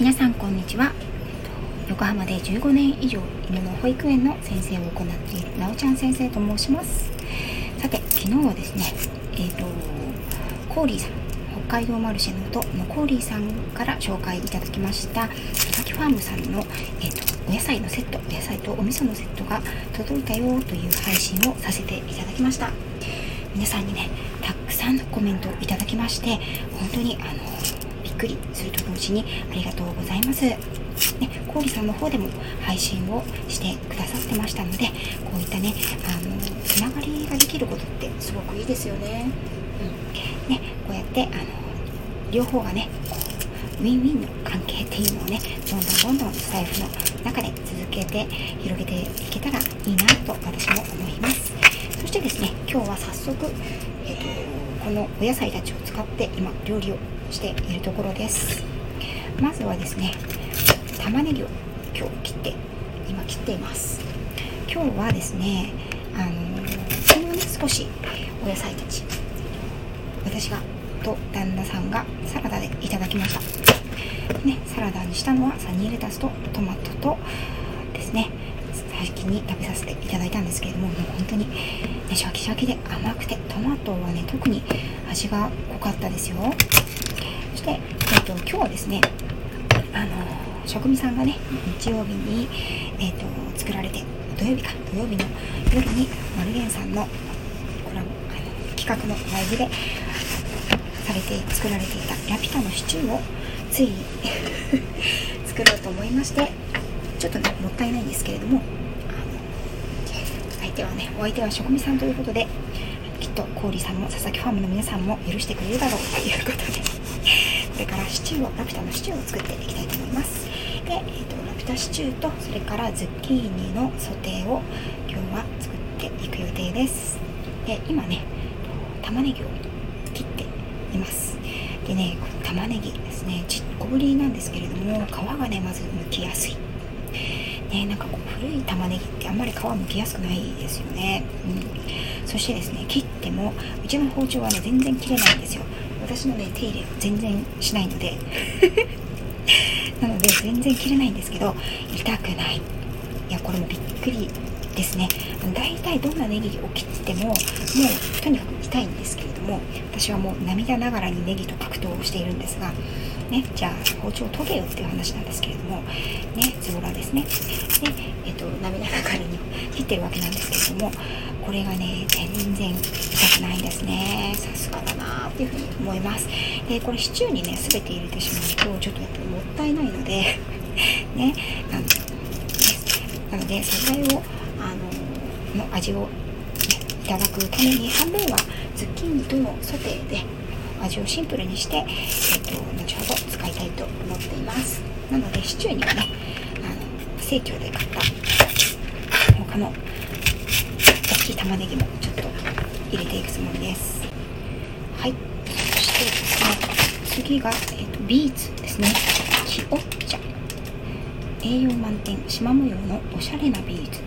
皆さんこんにちは。横浜で15年以上犬の保育園の先生を行っているなおちゃん先生と申します。さて昨日はですねえっ、ー、とコーリーさん北海道マルシェの音のコーリーさんから紹介いただきました佐々木ファームさんの、えーと、お野菜のセットお野菜とお味噌のセットが届いたよという配信をさせていただきました。皆さんにねたくさんのコメントをいただきまして本当にあのくりすると同時にありがとうございます。ね、コーリさんの方でも配信をしてくださってましたのでこういったねあのつながりができることってすごくいいですよね。うん、ねこうやってあの両方がねウィンウィンの関係っていうのをねどんどんどんどんスタイフの中で続けて広げていけたらいいなと私も思います。そしてですね今日は早速、えーと、このお野菜たちを使って今料理をしているところです。まずはですね玉ねぎを今日切って今切っています。今日はですねあの昨日ね少しお野菜たち私がと旦那さんがサラダでいただきました。ねサラダにしたのはサニーレタスとトマトとですね先に食べさせていただいたんですけれどももう本当に、ね、シャキシャキで甘くてトマトはね特に味が濃かったですよ。して、えーと、今日はですねあの職人さんがね日曜日に、えーと、作られて土曜日か土曜日の夜にマルゲンさんのこれはあの企画のライブでされて作られていたラピュタのシチューをついに 作ろうと思いましてちょっとねもったいないんですけれども相手はねお相手は職人さんということできっと郡さんも佐々木ファームの皆さんも許してくれるだろうということでれからシチューをラピュタのシチューを作っていきたいと思います。で、えーと、ラピュタシチューとそれからズッキーニのソテーを今日は作っていく予定です。で今ね玉ねぎを切っています。でねこの玉ねぎですねちっこぶりなんですけれども皮がねまず剥きやすい。ね、なんかこう古い玉ねぎってあんまり皮むきやすくないですよね、うん、そしてですね切ってもうちの包丁はね全然切れないんですよ。私のね手入れ全然しないので。なので全然切れないんですけど痛くない。いやこれもびっくりですね。大体どんなネギを切ってももうとにかく痛いんですけれども私はもう涙ながらにネギと格闘をしているんですがね、じゃあ包丁を研げよっていう話なんですけれども、ね、ズボラですね。で、えっと、涙ながらに切ってるわけなんですけれども、これがね、全然痛くないんですね。さすがだなっていうふうに思います。で、これシチューにね、全て入れてしまうと、ちょっとやっぱりもったいないので ね、あの、なので、素材を、あの、の味を、ね、いただくために、半分はズッキーニとのソテーで、味をシンプルにして、えーと、後ほど使いたいと思っていますなのでシチューにはねあの生協で買った他の大きい玉ねぎもちょっと入れていくつもりです。はい。そしてですね次が、えーと、ビーツですね。キオッジャ。栄養満点縞模様のおしゃれなビーツ。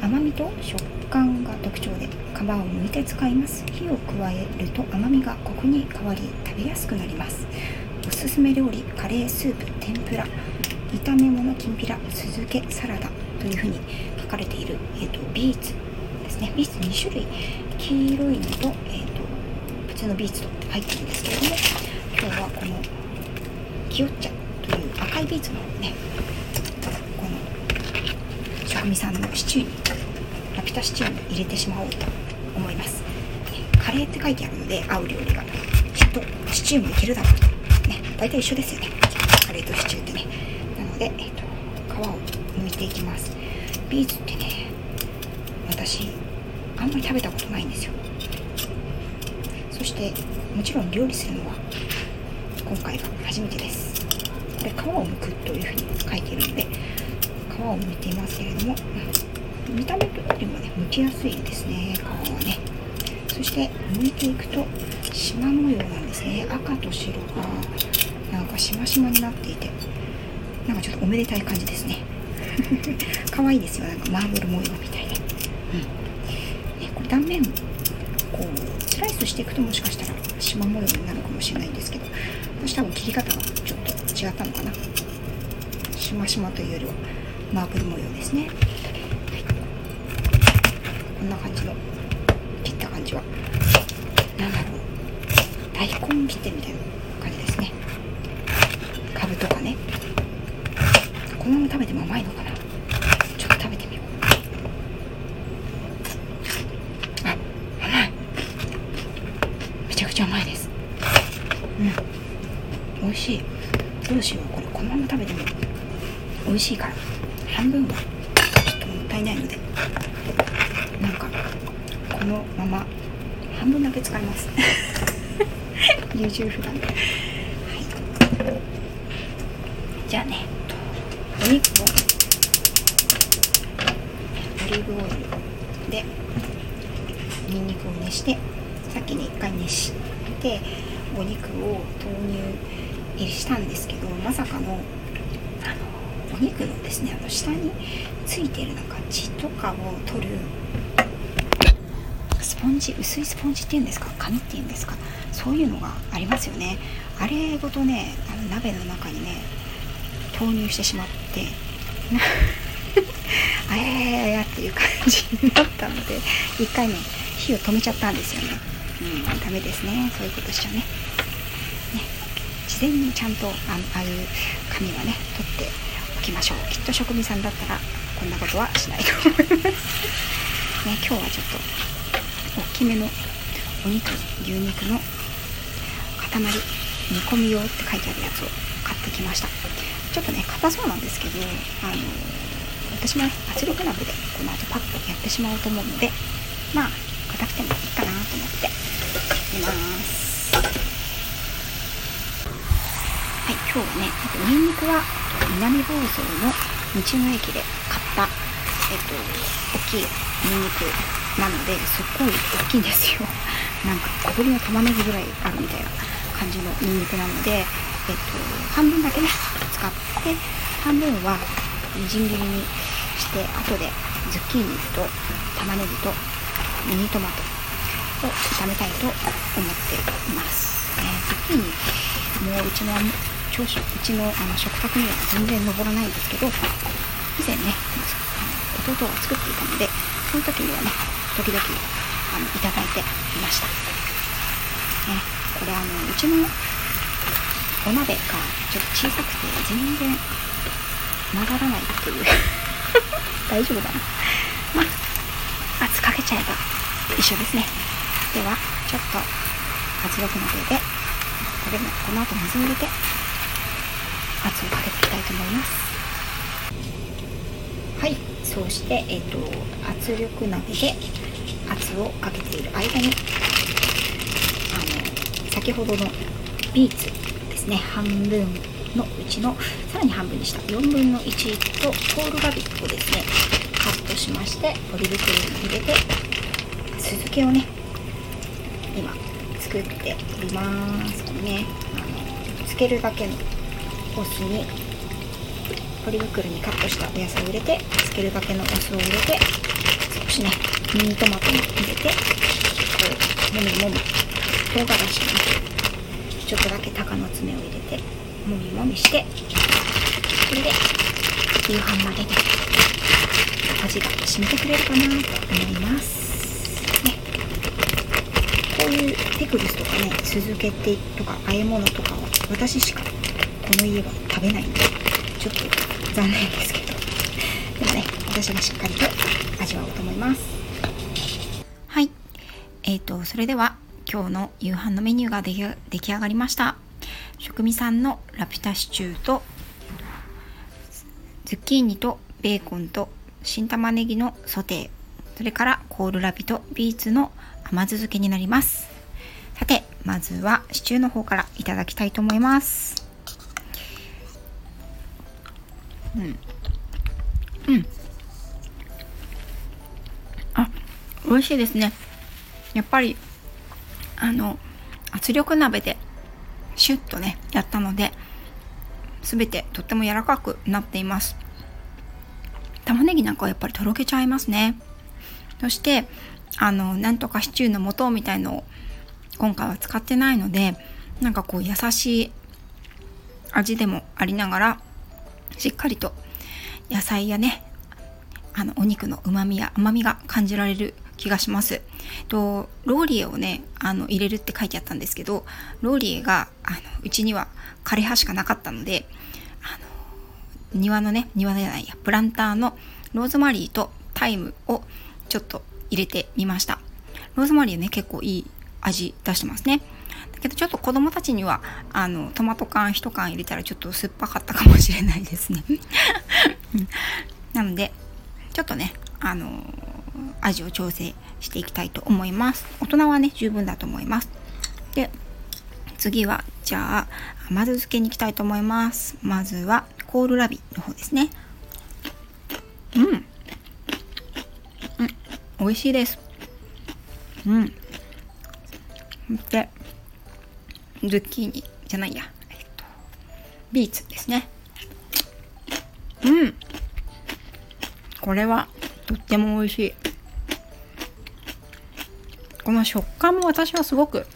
甘みと食感が特徴で皮を剥いて使います。火を加えると甘みがコクに変わり食べやすくなります。おすすめ料理カレースープ天ぷら。炒め物きんぴら酢漬けサラダというふうに書かれている、えーと、ビーツですね。ビーツ2種類。黄色いのと,、えーと、普通のビーツと入ってるんですけれども今日はこのキヨッチャという赤いビーツのねこの職人さんのシチューにラピュタシチューに入れてしまおうと思います。カレーって書いてあるので合う料理がきっとシチューもいけるだろうと。ね大体一緒ですよね。カレーとシチューってね。なので、えーと、皮を剥いていきます。ビーツってね私あんまり食べたことないんですよ。そしてもちろん料理するのは今回が初めてです。これ皮を剥くというふうに書いているので皮を剥いていますけれども、見た目よりもね剥きやすいですね皮はね。そして剥いていくと縞模様なんですね。赤と白がなんかしましまになっていてなんかちょっとおめでたい感じですね。可愛いですよ。なんかマーブル模様みたいで、うん。ね、これ断面こうスライスしていくともしかしたら縞模様になるかもしれないんですけど私多分切り方がちょっと違ったのかな。しましまというよりはマーブル模様ですね、はい、こんな感じの切った感じは。何だろう。大根切ってみたいな感じですね。かぶとかね。このまま食べても甘いのかなちょっと食べてみようあ甘いめちゃくちゃ甘いですうん美味しいどうしよう。これこのまま食べてみよう。美味しいから。半分。はちょっともったいないので。なんかこのまま。半分だけ使います。優柔不断はい。じゃあね。お肉を。オリーブオイルで。にんにくを熱して。先に1回熱して。お肉を投入。したんですけどまさかのあのお肉のですねあの下についてるなんか血とかを取るスポンジ薄いスポンジっていうんですか紙っていうんですかそういうのがありますよね。あれごとねあの鍋の中にね投入してしまって あややややっていう感じになったので一回ね火を止めちゃったんですよね。うんダメですね。そういうことしちゃね。事前にちゃんとあああいう紙はね取っておきましょうきっと職人さんだったらこんなことはしないと思いますね今日はちょっと大きめのお肉牛肉の塊煮込み用って書いてあるやつを買ってきましたちょっとね硬そうなんですけどあの私も圧力鍋でこの後パッとやってしまおうと思うのでまあ硬くてもいいかなと思っていますはい今日はねあとニンニクは南房総の道の駅で買ったえっと大きいニンニクなのですっごい大きいんですよ。なんか小ぶりの玉ねぎぐらいあるみたいな感じのニンニクなので、えっと、半分だけね使って半分はみじん切りにして後でズッキーニと玉ねぎとミニトマトを炒めたいと思っています、ね、ズッキーニもううちの朝食うちのあの食卓には全然上らないんですけど以前ね弟が作っていたのでその時にはね時々あのいただいていました、ねこれあのうちのお鍋がちょっと小さくて全然曲がらないっていう。大丈夫だな。まあ圧かけちゃえば一緒ですね。ではちょっと圧力鍋でこれもこの後水を入れて圧をかけていきたいと思います。はい。そうしてえ、ー、と圧力鍋で圧をかけている間に先ほどのビーツですね。半分のうちのさらに半分にした4分の1とコールラビットをですねカットしましてポリ袋に入れて酢漬けをね今作っております。これね。あのつけるだけのお酢にポリ袋にカットしたお野菜を入れてつけるだけのお酢を入れて少しねミニトマトも入れてこうもみもみ唐辛子ねちょっとだけ鷹の爪を入れてもみもみしてそれで夕飯までに味が染みてくれるかなと思います。ね。こういうピクルスとかね酢漬けってとか和え物とかは私しかの家は食べない。んでちょっと残念ですけど。でもね私がしっかりと味わおうと思います。はい。えーとそれでは今日の夕飯のメニューが出来上がりました。食味さんのラピュタシチューとズッキーニとベーコンと新玉ねぎのソテー。それからコールラビとビーツの甘酢漬けになります。さてまずはシチューの方からいただきたいと思います。うん。うん。あ美味しいですね。やっぱりあの圧力鍋でシュッとねやったので全てとっても柔らかくなっています。玉ねぎなんかはやっぱりとろけちゃいますね。そしてあのなんとかシチューの素みたいのを今回は使ってないのでなんかこう優しい味でもありながらしっかりと野菜やねあのお肉のうまみや甘みが感じられる気がします。とローリエをねあの入れるって書いてあったんですけどローリエがあのうちには枯葉しかなかったのであの庭のね庭じゃないやプランターのローズマリーとタイムをちょっと入れてみましたローズマリーね結構いい味出してますねけどちょっと子供たちにはあのトマト缶1缶入れたらちょっと酸っぱかったかもしれないですね。なのでちょっとねあの味を調整していきたいと思います。大人はね十分だと思います。で次はじゃあ甘酢漬けに行きたいと思います。まずはコールラビの方ですね。うん、うん、美味しいです。うん。でズッキーニじゃないや、えっと、ビーツですね。うん。これはとっても美味しい。この食感も私はすごく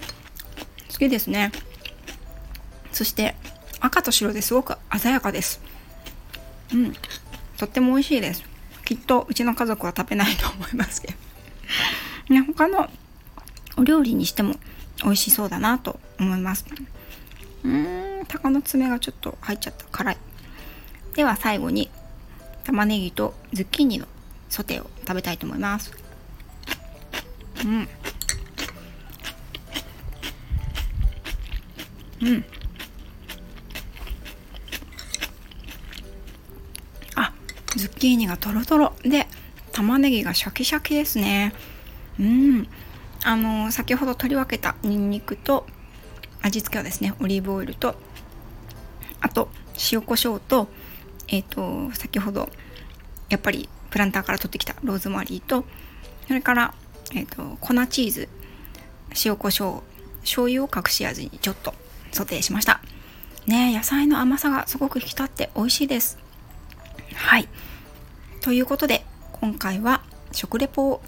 好きですね。そして赤と白ですごく鮮やかです。うん。とっても美味しいです。きっとうちの家族は食べないと思いますけど。ね他のお料理にしても美味しそうだなと思います。うーん鷹の爪がちょっと入っちゃった。辛い。では最後に玉ねぎとズッキーニのソテーを食べたいと思います。うん。うん。あズッキーニがとろとろで玉ねぎがシャキシャキですね。うん。あの先ほど取り分けたにんにくと味付けはですねオリーブオイルとあと塩コショウとえっ、ー、と先ほどやっぱりプランターから取ってきたローズマリーとそれから、えーと、粉チーズ塩コショウ醤油を隠し味にちょっとソテーしました。ね野菜の甘さがすごく引き立って美味しいです。はい。ということで今回は食レポを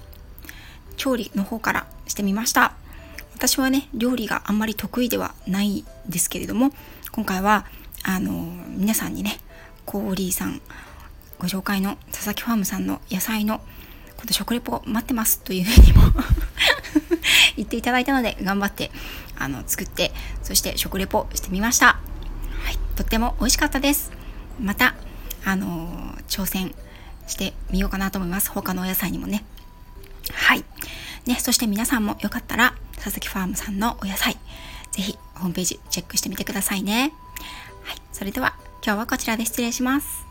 調理の方からしてみました。私はね料理があんまり得意ではないんですけれども今回はあの皆さんにねコーリーさんご紹介の佐々木ファームさんの野菜のこの食レポ待ってますというふうにも 言っていただいたので頑張ってあの作ってそして食レポしてみました、はい、とっても美味しかったです。またあの、挑戦してみようかなと思います。他のお野菜にもね。はい。ねそして皆さんもよかったら佐々木ファームさんのお野菜ぜひホームページチェックしてみてくださいね。はい。それでは今日はこちらで失礼します。